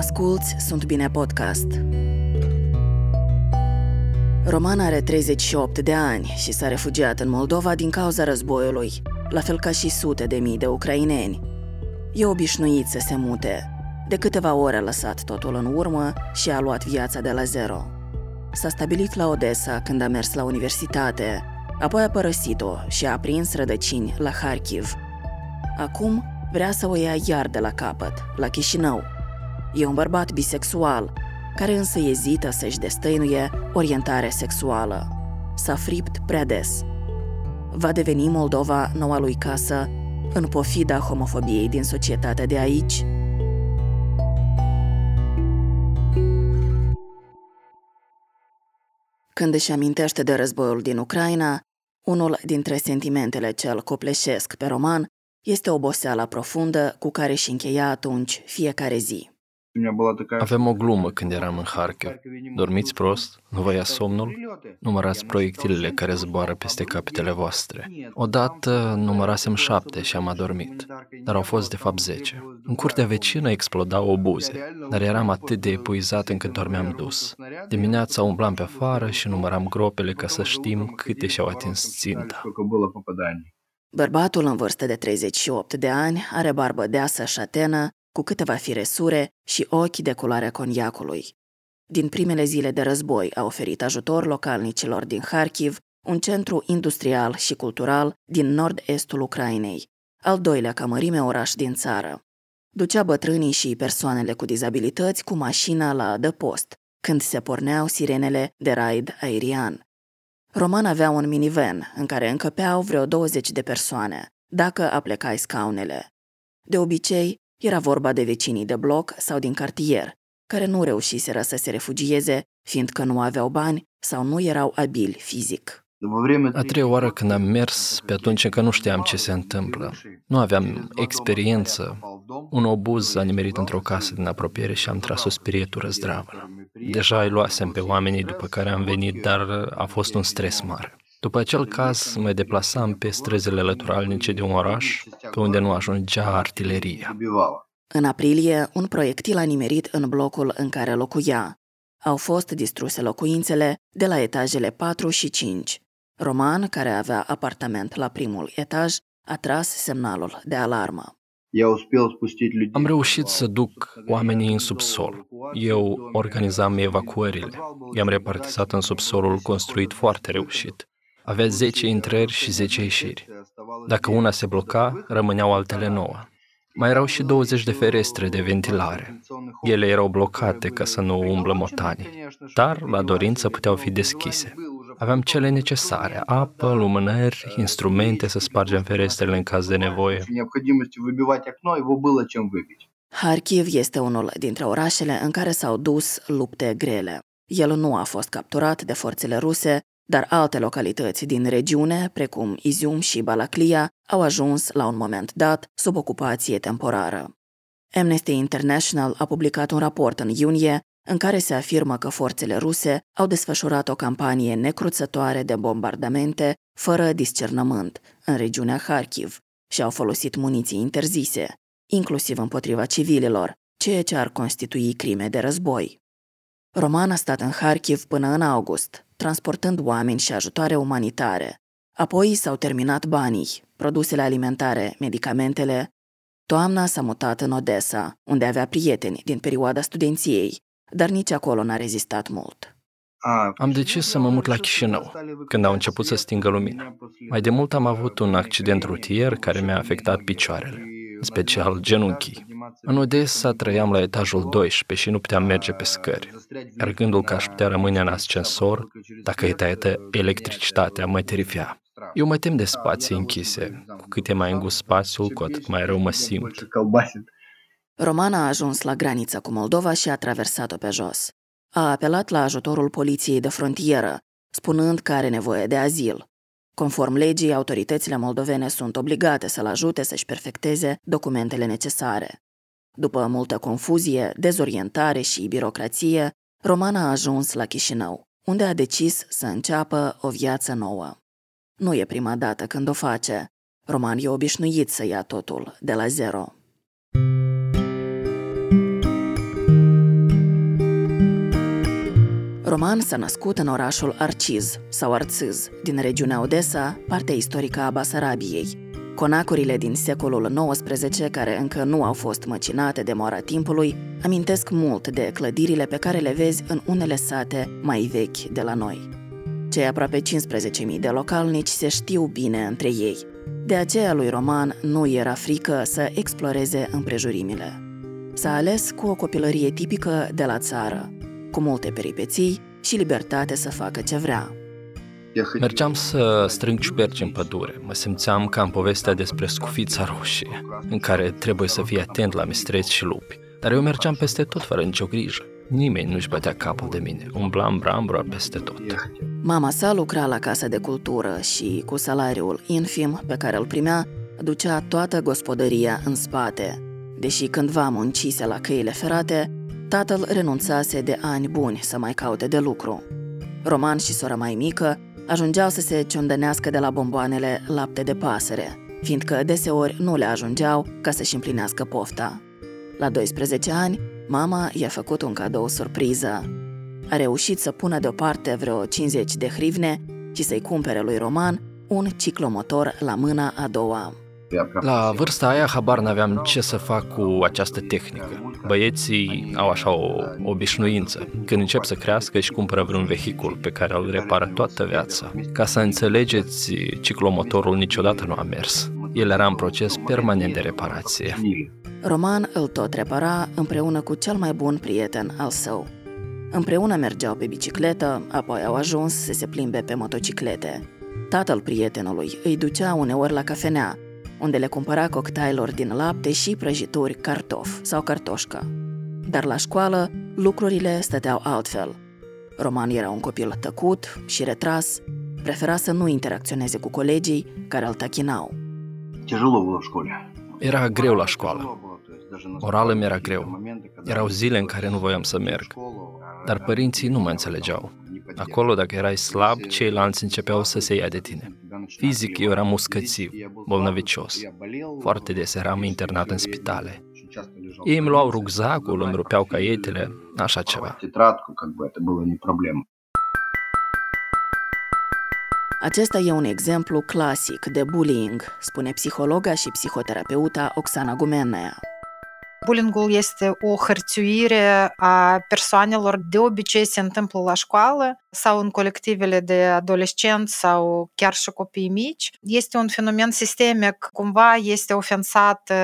Asculți Sunt Bine Podcast. Roman are 38 de ani și s-a refugiat în Moldova din cauza războiului, la fel ca și sute de mii de ucraineni. E obișnuit să se mute. De câteva ore a lăsat totul în urmă și a luat viața de la zero. S-a stabilit la Odessa când a mers la universitate, apoi a părăsit-o și a prins rădăcini la Kharkiv. Acum vrea să o ia iar de la capăt, la Chișinău. E un bărbat bisexual, care însă ezită să-și destăinuie orientarea sexuală. S-a fript prea des. Va deveni Moldova noua lui casă în pofida homofobiei din societatea de aici? Când își amintește de războiul din Ucraina, unul dintre sentimentele ce îl copleșesc pe roman este oboseala profundă cu care își încheia atunci fiecare zi. Avem o glumă când eram în Harkiv. Dormiți prost? Nu vă ia somnul? Numărați proiectilele care zboară peste capitele voastre. Odată numărasem șapte și am adormit, dar au fost de fapt zece. În curtea vecină explodau obuze, dar eram atât de epuizat încât dormeam dus. Dimineața umblam pe afară și număram gropele ca să știm câte și-au atins ținta. Bărbatul în vârstă de 38 de ani are barbă deasă șatenă, cu câteva firesure și ochi de culoarea coniacului. Din primele zile de război a oferit ajutor localnicilor din Kharkiv, un centru industrial și cultural din nord-estul Ucrainei, al doilea ca mărime oraș din țară. Ducea bătrânii și persoanele cu dizabilități cu mașina la adăpost, când se porneau sirenele de raid aerian. Roman avea un minivan în care încăpeau vreo 20 de persoane, dacă aplecai scaunele. De obicei, era vorba de vecinii de bloc sau din cartier, care nu reușiseră să se refugieze, fiindcă nu aveau bani sau nu erau abili fizic. A treia oară când am mers, pe atunci încă nu știam ce se întâmplă. Nu aveam experiență. Un obuz a nimerit într-o casă din apropiere și am tras o spirietură zdravă. Deja îi luasem pe oamenii după care am venit, dar a fost un stres mare. După acel caz, mă deplasam pe străzile lăturalnice de un oraș, pe unde nu ajungea artileria. În aprilie, un proiectil a nimerit în blocul în care locuia. Au fost distruse locuințele de la etajele 4 și 5. Roman, care avea apartament la primul etaj, a tras semnalul de alarmă. Am reușit să duc oamenii în subsol. Eu organizam evacuările. I-am repartizat în subsolul construit foarte reușit. Avea 10 intrări și 10 ieșiri. Dacă una se bloca, rămâneau altele nouă. Mai erau și 20 de ferestre de ventilare. Ele erau blocate ca să nu umblă motanii, dar la dorință puteau fi deschise. Aveam cele necesare, apă, lumânări, instrumente să spargem ferestrele în caz de nevoie. Harkiv este unul dintre orașele în care s-au dus lupte grele. El nu a fost capturat de forțele ruse, dar alte localități din regiune, precum Izium și Balaclia, au ajuns la un moment dat sub ocupație temporară. Amnesty International a publicat un raport în iunie în care se afirmă că forțele ruse au desfășurat o campanie necruțătoare de bombardamente fără discernământ în regiunea Kharkiv și au folosit muniții interzise, inclusiv împotriva civililor, ceea ce ar constitui crime de război. Roman a stat în Kharkiv până în august, transportând oameni și ajutoare umanitare. Apoi s-au terminat banii, produsele alimentare, medicamentele. Toamna s-a mutat în Odessa, unde avea prieteni din perioada studenției, dar nici acolo n-a rezistat mult. Am decis să mă mut la Chișinău, când au început să stingă lumina. Mai de mult am avut un accident rutier care mi-a afectat picioarele, în special genunchii. În Odessa trăiam la etajul 12 și nu puteam merge pe scări, iar gândul că aș putea rămâne în ascensor, dacă e tăiată electricitatea, mă terifia. Eu mă tem de spații închise. Cu cât e mai îngust spațiul, cu atât mai rău mă simt. Roman a ajuns la granița cu Moldova și a traversat-o pe jos. A apelat la ajutorul poliției de frontieră, spunând că are nevoie de azil. Conform legii, autoritățile moldovene sunt obligate să-l ajute să-și perfecteze documentele necesare. După multă confuzie, dezorientare și birocrație, Roman a ajuns la Chișinău, unde a decis să înceapă o viață nouă. Nu e prima dată când o face. Roman e obișnuit să ia totul de la zero. Roman s-a născut în orașul Arciz sau Arțâz, din regiunea Odessa, partea istorică a Basarabiei. Conacurile din secolul XIX, care încă nu au fost măcinate de moara timpului, amintesc mult de clădirile pe care le vezi în unele sate mai vechi de la noi. Cei aproape 15.000 de localnici se știu bine între ei. De aceea lui Roman nu era frică să exploreze împrejurimile. S-a ales cu o copilărie tipică de la țară, cu multe peripeții și libertate să facă ce vrea. Mergeam să strâng ciuperci în pădure. Mă simțeam ca în povestea despre scufița roșie, în care trebuie să fii atent la mistreți și lupi. Dar eu mergeam peste tot fără nicio grijă. Nimeni nu-și bătea capul de mine. Umblam brambura peste tot. Mama sa lucra la casa de cultură și, cu salariul infim pe care îl primea, ducea toată gospodăria în spate. Deși cândva muncise la căile ferate, tatăl renunțase de ani buni să mai caute de lucru. Roman și sora mai mică ajungeau să se ciondănească de la bomboanele lapte de pasăre, fiindcă deseori nu le ajungeau ca să-și împlinească pofta. La 12 ani, mama i-a făcut un cadou surpriză. A reușit să pună deoparte vreo 50 de hrivne și să-i cumpere lui Roman un ciclomotor la mâna a doua. La vârsta aia habar n-aveam ce să fac cu această tehnică. Băieții au așa o obișnuință. Când încep să crească și cumpără vreun vehicul pe care îl repară toată viața. Ca să înțelegeți, ciclomotorul niciodată nu a mers. El era în proces permanent de reparație. Roman îl tot repara împreună cu cel mai bun prieten al său. Împreună mergeau pe bicicletă, apoi au ajuns să se plimbe pe motociclete. Tatăl prietenului îi ducea uneori la cafenea, unde le cumpăra cocktailuri din lapte și prăjituri cartof sau cartoșcă. Dar la școală, lucrurile stăteau altfel. Roman era un copil tăcut și retras, prefera să nu interacționeze cu colegii care îl tachinau. Era greu la școală. Orală mi era greu. Erau zile în care nu voiam să merg. Dar părinții nu mă înțelegeau. Acolo, dacă erai slab, ceilalți începeau să se ia de tine. Fizic, eu eram muscățiv, bolnăvicios. Foarte des eram internat în spitale. Ei îmi luau rugzacul, îmi rupeau caietele, așa ceva. Acesta e un exemplu clasic de bullying, spune psihologa și psihoterapeuta Oxana Gumenea. Bullyingul este o hărțuire a persoanelor, de obicei se întâmplă la școală sau în colectivele de adolescenți sau chiar și copii mici. Este un fenomen sistemic, cumva este ofensată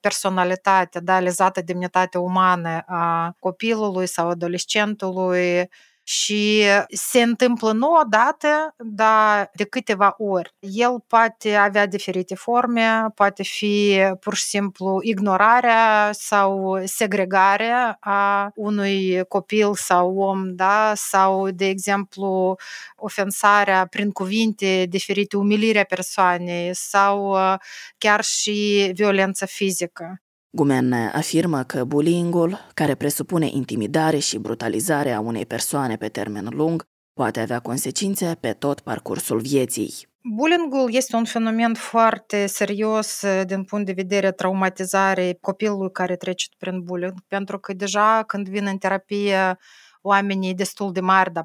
personalitatea, da, lezată demnitatea umană a copilului sau adolescentului, și se întâmplă nu odată, dar de câteva ori. El poate avea diferite forme, poate fi pur și simplu ignorarea sau segregarea a unui copil sau om, da? sau, de exemplu, ofensarea prin cuvinte diferite, umilirea persoanei sau chiar și violență fizică. Gumen afirmă că bullyingul, care presupune intimidare și brutalizare a unei persoane pe termen lung, poate avea consecințe pe tot parcursul vieții. Bullyingul este un fenomen foarte serios din punct de vedere traumatizare copilului care trece prin bullying, pentru că deja când vin în terapie oamenii destul de mari, de 40-45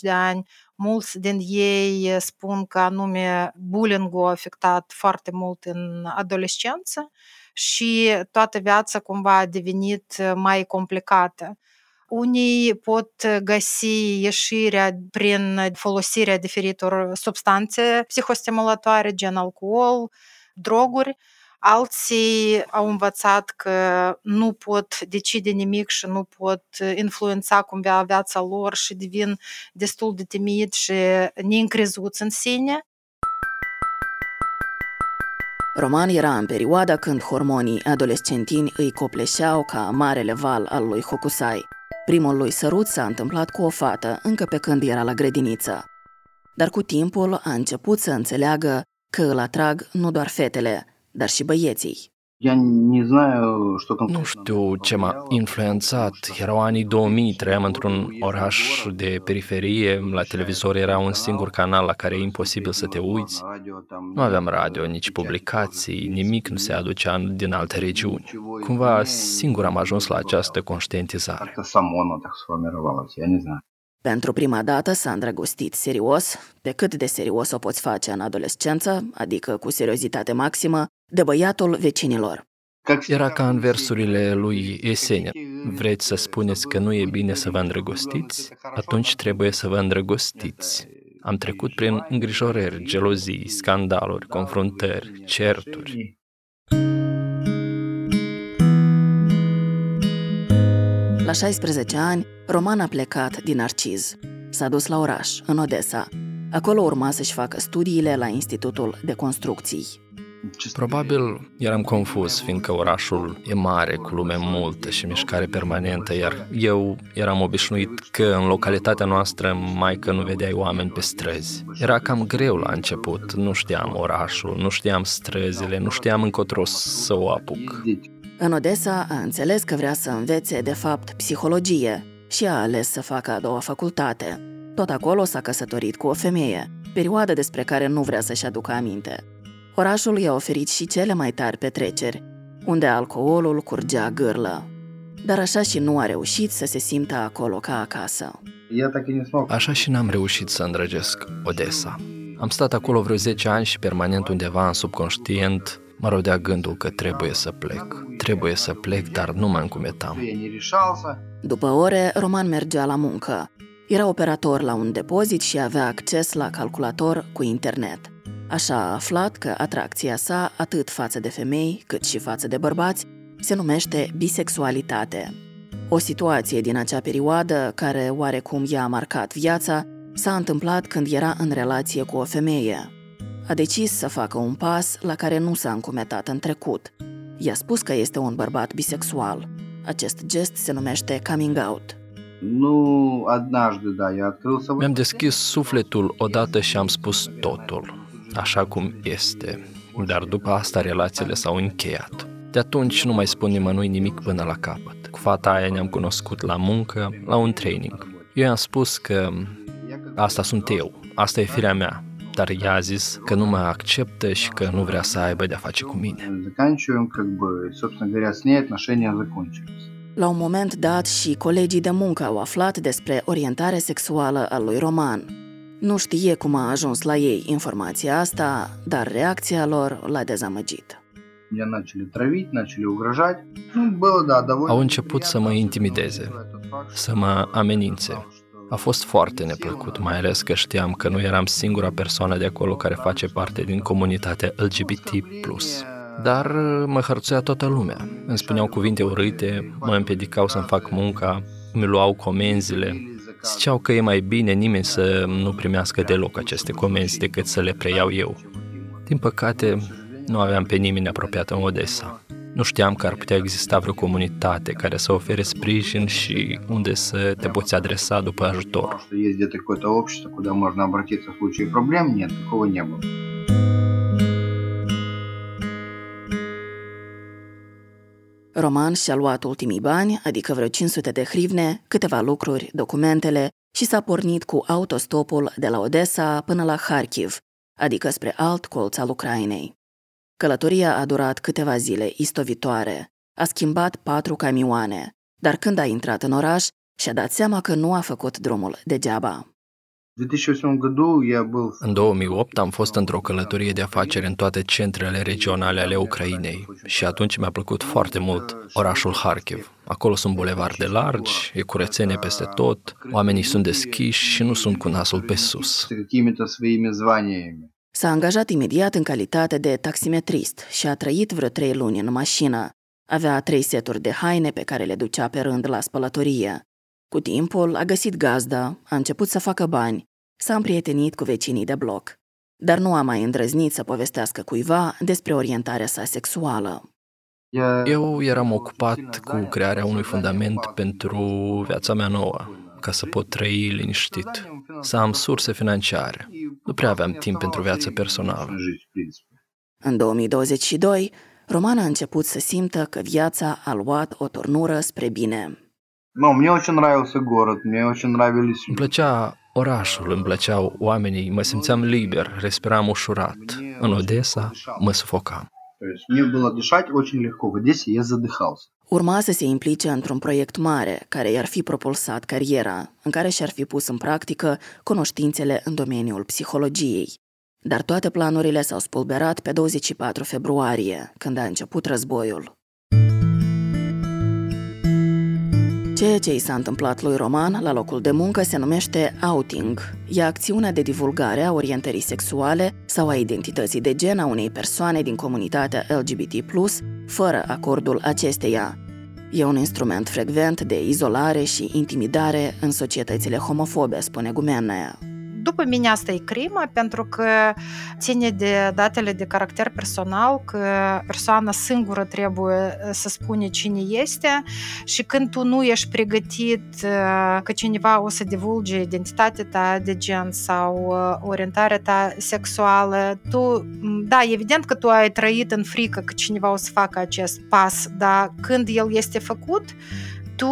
de ani, mulți din ei spun că anume bullying-ul a afectat foarte mult în adolescență și toată viața cumva a devenit mai complicată. Unii pot găsi ieșirea prin folosirea diferitor substanțe psihostimulatoare, gen alcool, droguri, Alții au învățat că nu pot decide nimic și nu pot influența cumva viața lor și devin destul de timid și neîncrezuți în sine. Roman era în perioada când hormonii adolescentini îi copleșeau ca marele val al lui Hokusai. Primul lui sărut s-a întâmplat cu o fată încă pe când era la grădiniță. Dar cu timpul a început să înțeleagă că îl atrag nu doar fetele, dar și băieții. Nu știu ce m-a influențat. Erau anii 2000, trăiam într-un oraș de periferie, la televizor era un singur canal la care e imposibil să te uiți. Nu aveam radio, nici publicații, nimic nu se aducea din alte regiuni. Cumva singur am ajuns la această conștientizare. Pentru prima dată s-a îndrăgostit serios, pe cât de serios o poți face în adolescență, adică cu seriozitate maximă, de băiatul vecinilor. Era ca în versurile lui Esenea. Vreți să spuneți că nu e bine să vă îndrăgostiți? Atunci trebuie să vă îndrăgostiți. Am trecut prin îngrijorări, gelozii, scandaluri, confruntări, certuri. La 16 ani, Roman a plecat din Arciz. S-a dus la oraș, în Odessa. Acolo urma să-și facă studiile la Institutul de Construcții. Probabil eram confuz, fiindcă orașul e mare, cu lume multă și mișcare permanentă, iar eu eram obișnuit că în localitatea noastră mai că nu vedeai oameni pe străzi. Era cam greu la început, nu știam orașul, nu știam străzile, nu știam încotro să o apuc. În Odessa a înțeles că vrea să învețe, de fapt, psihologie și a ales să facă a doua facultate. Tot acolo s-a căsătorit cu o femeie, perioadă despre care nu vrea să-și aducă aminte. Orașul i-a oferit și cele mai tari petreceri, unde alcoolul curgea gârlă. Dar așa și nu a reușit să se simtă acolo ca acasă. Așa și n-am reușit să îndrăgesc Odessa. Am stat acolo vreo 10 ani și permanent undeva în subconștient mă rodea gândul că trebuie să plec. Trebuie să plec, dar nu mă încumetam. După ore, Roman mergea la muncă. Era operator la un depozit și avea acces la calculator cu internet. Așa a aflat că atracția sa, atât față de femei cât și față de bărbați, se numește bisexualitate. O situație din acea perioadă, care oarecum i-a marcat viața, s-a întâmplat când era în relație cu o femeie a decis să facă un pas la care nu s-a încumetat în trecut. I-a spus că este un bărbat bisexual. Acest gest se numește coming out. Nu, Mi-am deschis sufletul odată și am spus totul, așa cum este. Dar după asta relațiile s-au încheiat. De atunci nu mai spun nimănui nimic până la capăt. Cu fata aia ne-am cunoscut la muncă, la un training. Eu i-am spus că asta sunt eu, asta e firea mea, dar ea a zis că nu mă acceptă și că nu vrea să aibă de-a face cu mine. La un moment dat și colegii de muncă au aflat despre orientarea sexuală a lui Roman. Nu știe cum a ajuns la ei informația asta, dar reacția lor l-a dezamăgit. Au început să mă intimideze, să mă amenințe. A fost foarte neplăcut, mai ales că știam că nu eram singura persoană de acolo care face parte din comunitatea LGBT+. Dar mă hărțuia toată lumea. Îmi spuneau cuvinte urâte, mă împiedicau să-mi fac munca, mi luau comenzile, Ziceau că e mai bine nimeni să nu primească deloc aceste comenzi decât să le preiau eu. Din păcate, nu aveam pe nimeni apropiat în Odessa. Nu știam că ar putea exista vreo comunitate care să ofere sprijin și unde să te poți adresa după ajutor. Roman și-a luat ultimii bani, adică vreo 500 de hrivne, câteva lucruri, documentele și s-a pornit cu autostopul de la Odessa până la Kharkiv, adică spre alt colț al Ucrainei. Călătoria a durat câteva zile istovitoare, a schimbat patru camioane, dar când a intrat în oraș, și-a dat seama că nu a făcut drumul degeaba. În 2008 am fost într-o călătorie de afaceri în toate centrele regionale ale Ucrainei și atunci mi-a plăcut foarte mult orașul Kharkiv. Acolo sunt bulevarde largi, e curățenie peste tot, oamenii sunt deschiși și nu sunt cu nasul pe sus. S-a angajat imediat în calitate de taximetrist și a trăit vreo trei luni în mașină. Avea trei seturi de haine pe care le ducea pe rând la spălătorie. Cu timpul a găsit gazda, a început să facă bani, s-a împrietenit cu vecinii de bloc, dar nu a mai îndrăznit să povestească cuiva despre orientarea sa sexuală. Eu eram ocupat cu crearea unui fundament pentru viața mea nouă, ca să pot trăi liniștit, să am surse financiare. Nu prea aveam timp pentru viața personală. În 2022, Roman a început să simtă că viața a luat o turnură spre bine. No, мне очень нравился город, мне очень нравились... Îmi plăcea orașul, îmi plăceau oamenii, mă simțeam liber, respiram ușurat. În Odessa mă sufocam. То есть мне было дышать очень легко. В Одессе я задыхался. Urma să se implice într-un proiect mare care i-ar fi propulsat cariera, în care și-ar fi pus în practică cunoștințele în domeniul psihologiei. Dar toate planurile s-au spulberat pe 24 februarie, când a început războiul. Ceea ce i s-a întâmplat lui Roman la locul de muncă se numește outing. E acțiunea de divulgare a orientării sexuale sau a identității de gen a unei persoane din comunitatea LGBT+, fără acordul acesteia. E un instrument frecvent de izolare și intimidare în societățile homofobe, spune Gumenea. După mine asta e crimă pentru că ține de datele de caracter personal, că persoana singură trebuie să spune cine este și când tu nu ești pregătit că cineva o să divulge identitatea ta de gen sau orientarea ta sexuală, tu, da, evident că tu ai trăit în frică că cineva o să facă acest pas, dar când el este făcut, tu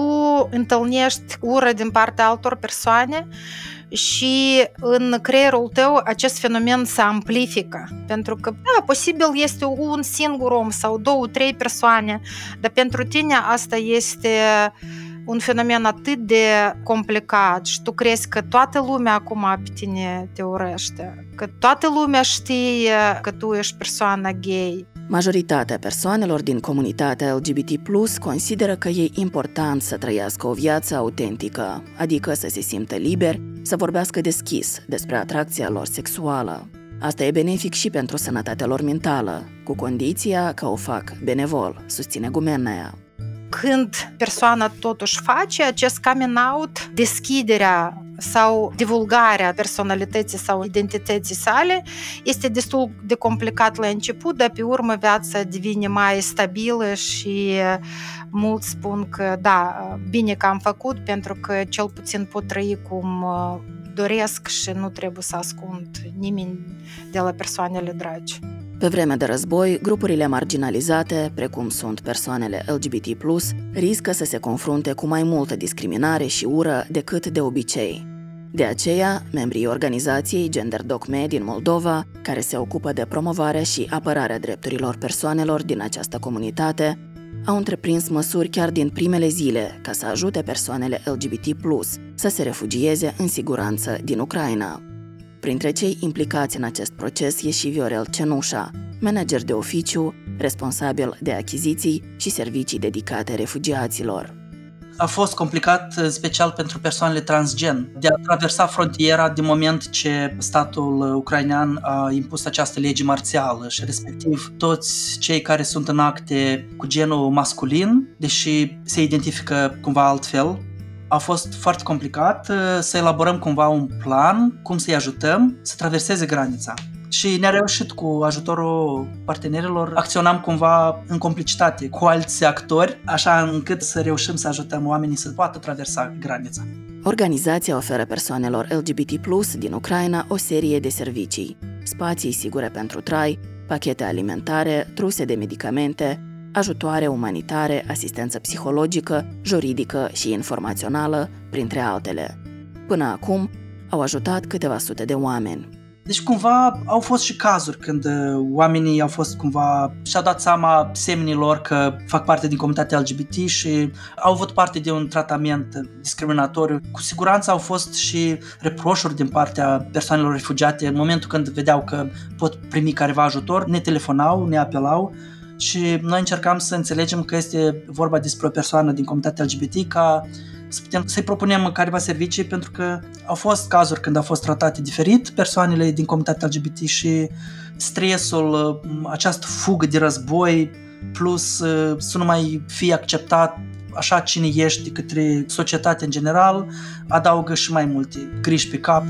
întâlnești ură din partea altor persoane și în creierul tău acest fenomen se amplifică. Pentru că, da, posibil este un singur om sau două, trei persoane, dar pentru tine asta este un fenomen atât de complicat și tu crezi că toată lumea acum pe tine te urăște, că toată lumea știe că tu ești persoana gay, Majoritatea persoanelor din comunitatea LGBT+, consideră că e important să trăiască o viață autentică, adică să se simtă liber, să vorbească deschis despre atracția lor sexuală. Asta e benefic și pentru sănătatea lor mentală, cu condiția că o fac benevol, susține Gumenea. Când persoana totuși face acest coming out, deschiderea sau divulgarea personalității sau identității sale este destul de complicat la început, dar pe urmă viața devine mai stabilă și mulți spun că da, bine că am făcut pentru că cel puțin pot trăi cum doresc și nu trebuie să ascund nimeni de la persoanele dragi. Pe vreme de război, grupurile marginalizate, precum sunt persoanele LGBT+, riscă să se confrunte cu mai multă discriminare și ură decât de obicei. De aceea, membrii organizației Gender Doc din Moldova, care se ocupă de promovarea și apărarea drepturilor persoanelor din această comunitate, au întreprins măsuri chiar din primele zile ca să ajute persoanele LGBT+, să se refugieze în siguranță din Ucraina. Printre cei implicați în acest proces e și Viorel Cenușa, manager de oficiu, responsabil de achiziții și servicii dedicate refugiaților. A fost complicat special pentru persoanele transgen de a traversa frontiera din moment ce statul ucrainean a impus această lege marțială și respectiv toți cei care sunt în acte cu genul masculin, deși se identifică cumva altfel, a fost foarte complicat uh, să elaborăm cumva un plan cum să-i ajutăm să traverseze granița. Și ne-a reușit cu ajutorul partenerilor, acționam cumva în complicitate cu alți actori, așa încât să reușim să ajutăm oamenii să poată traversa granița. Organizația oferă persoanelor LGBT+, din Ucraina o serie de servicii, spații sigure pentru trai, pachete alimentare, truse de medicamente, ajutoare umanitare, asistență psihologică, juridică și informațională, printre altele. Până acum, au ajutat câteva sute de oameni. Deci cumva au fost și cazuri când uh, oamenii au fost cumva și-au dat seama semnilor că fac parte din comunitatea LGBT și au avut parte de un tratament discriminatoriu. Cu siguranță au fost și reproșuri din partea persoanelor refugiate în momentul când vedeau că pot primi careva ajutor, ne telefonau, ne apelau și noi încercam să înțelegem că este vorba despre o persoană din comunitatea LGBT ca să putem să-i propunem careva servicii pentru că au fost cazuri când au fost tratate diferit persoanele din comunitatea LGBT și stresul, această fugă de război plus să nu mai fie acceptat așa cine ești de către societate în general, adaugă și mai multe griji pe cap.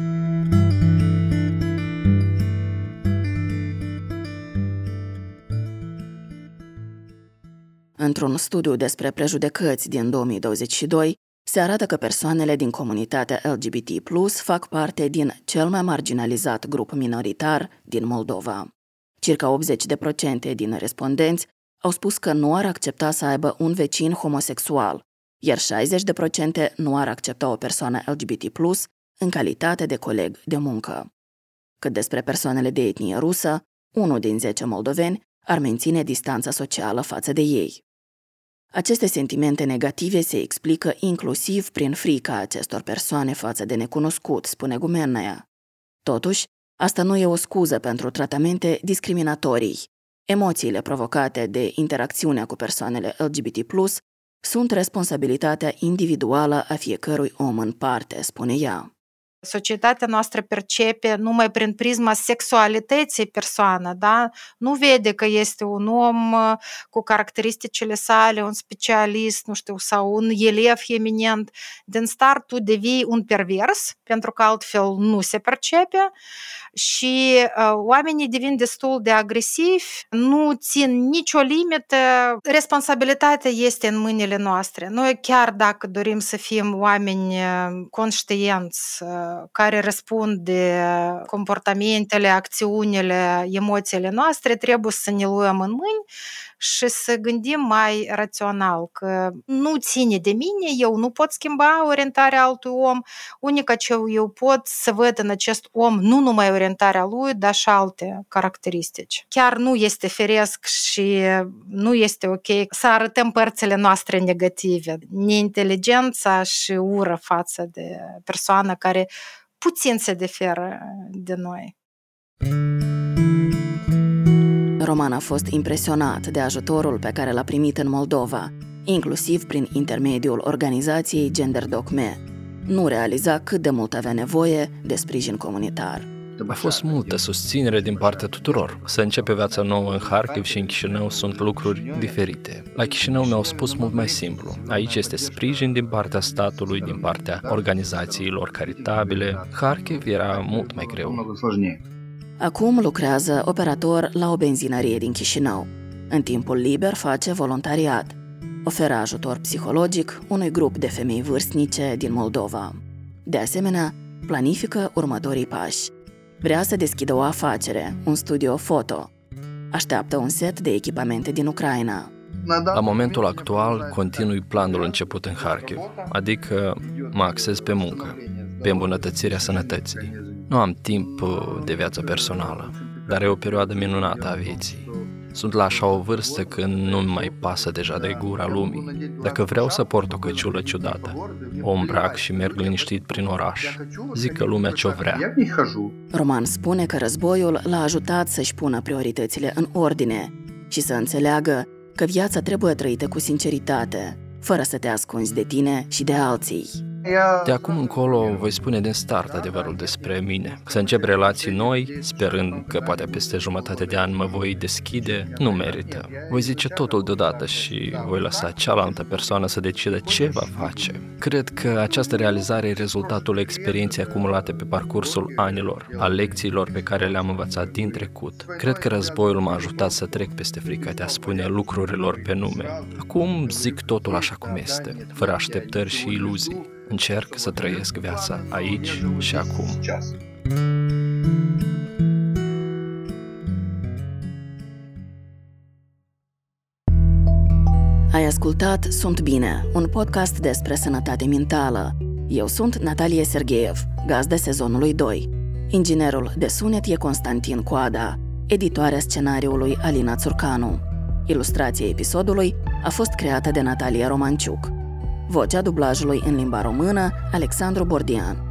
Într-un studiu despre prejudecăți din 2022, se arată că persoanele din comunitatea LGBT+, fac parte din cel mai marginalizat grup minoritar din Moldova. Circa 80% din respondenți au spus că nu ar accepta să aibă un vecin homosexual, iar 60% nu ar accepta o persoană LGBT+, în calitate de coleg de muncă. Cât despre persoanele de etnie rusă, unul din 10 moldoveni ar menține distanța socială față de ei. Aceste sentimente negative se explică inclusiv prin frica acestor persoane față de necunoscut, spune Gumennaia. Totuși, asta nu e o scuză pentru tratamente discriminatorii. Emoțiile provocate de interacțiunea cu persoanele LGBT+, sunt responsabilitatea individuală a fiecărui om în parte, spune ea. Societatea noastră percepe numai prin prisma sexualității persoană, da? Nu vede că este un om uh, cu caracteristicile sale, un specialist, nu știu, sau un elev eminent. Din start tu devii un pervers, pentru că altfel nu se percepe și uh, oamenii devin destul de agresivi, nu țin nicio limită, responsabilitatea este în mâinile noastre. Noi chiar dacă dorim să fim oameni uh, conștienți, uh, care răspund de comportamentele, acțiunile, emoțiile noastre, trebuie să ne luăm în mâini și să gândim mai rațional că nu ține de mine, eu nu pot schimba orientarea altui om, unica ce eu pot să văd în acest om nu numai orientarea lui, dar și alte caracteristici. Chiar nu este feresc și nu este ok să arătăm părțile noastre negative, neinteligența și ură față de persoană care puțin se diferă de noi. Roman a fost impresionat de ajutorul pe care l-a primit în Moldova, inclusiv prin intermediul organizației Gender Docme. Nu realiza cât de mult avea nevoie de sprijin comunitar. A fost multă susținere din partea tuturor. Să începe viața nouă în Harkiv și în Chișinău sunt lucruri diferite. La Chișinău mi-au spus mult mai simplu. Aici este sprijin din partea statului, din partea organizațiilor caritabile. Harkiv era mult mai greu. Acum lucrează operator la o benzinărie din Chișinău. În timpul liber face voluntariat. Oferă ajutor psihologic unui grup de femei vârstnice din Moldova. De asemenea, planifică următorii pași. Vrea să deschidă o afacere, un studio foto. Așteaptă un set de echipamente din Ucraina. La momentul actual, continui planul început în Harkiv, adică mă axez pe muncă, pe îmbunătățirea sănătății. Nu am timp uh, de viață personală, dar e o perioadă minunată a vieții. Sunt la așa o vârstă când nu mai pasă deja de gura lumii. Dacă vreau să port o căciulă ciudată, o îmbrac și merg liniștit prin oraș, zic că lumea ce-o vrea. Roman spune că războiul l-a ajutat să-și pună prioritățile în ordine și să înțeleagă că viața trebuie trăită cu sinceritate, fără să te ascunzi de tine și de alții. De acum încolo voi spune din start adevărul despre mine. Să încep relații noi, sperând că poate peste jumătate de an mă voi deschide, nu merită. Voi zice totul deodată și voi lăsa cealaltă persoană să decidă ce va face. Cred că această realizare e rezultatul experienței acumulate pe parcursul anilor, a lecțiilor pe care le-am învățat din trecut. Cred că războiul m-a ajutat să trec peste frica de a spune lucrurilor pe nume. Acum zic totul așa cum este, fără așteptări și iluzii. Încerc să trăiesc viața aici și acum. Ai ascultat Sunt Bine, un podcast despre sănătate mentală. Eu sunt Natalie Sergeev, gazda sezonului 2. Inginerul de sunet e Constantin Coada, editoarea scenariului Alina Țurcanu. Ilustrația episodului a fost creată de Natalia Romanciuc. Vocea dublajului în limba română, Alexandru Bordian.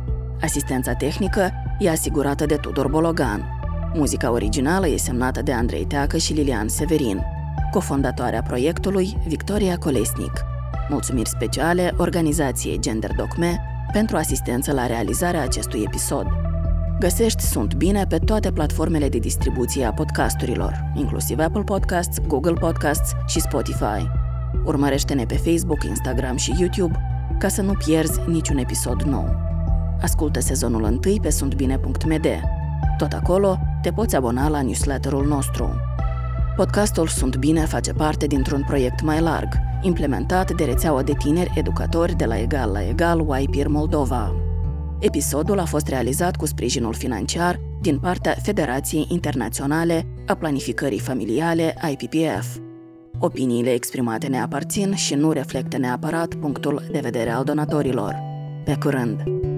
Asistența tehnică e asigurată de Tudor Bologan. Muzica originală e semnată de Andrei Teacă și Lilian Severin. Cofondatoarea proiectului, Victoria Colesnic. Mulțumiri speciale organizației Gender Docme pentru asistență la realizarea acestui episod. Găsești Sunt Bine pe toate platformele de distribuție a podcasturilor, inclusiv Apple Podcasts, Google Podcasts și Spotify. Urmărește-ne pe Facebook, Instagram și YouTube ca să nu pierzi niciun episod nou. Ascultă sezonul 1 pe suntbine.md. Tot acolo te poți abona la newsletterul nostru. Podcastul Sunt Bine face parte dintr-un proiect mai larg, implementat de rețeaua de tineri educatori de la Egal la Egal YPIR Moldova. Episodul a fost realizat cu sprijinul financiar din partea Federației Internaționale a Planificării Familiale IPPF. Opiniile exprimate ne aparțin și nu reflectă neapărat punctul de vedere al donatorilor. Pe curând!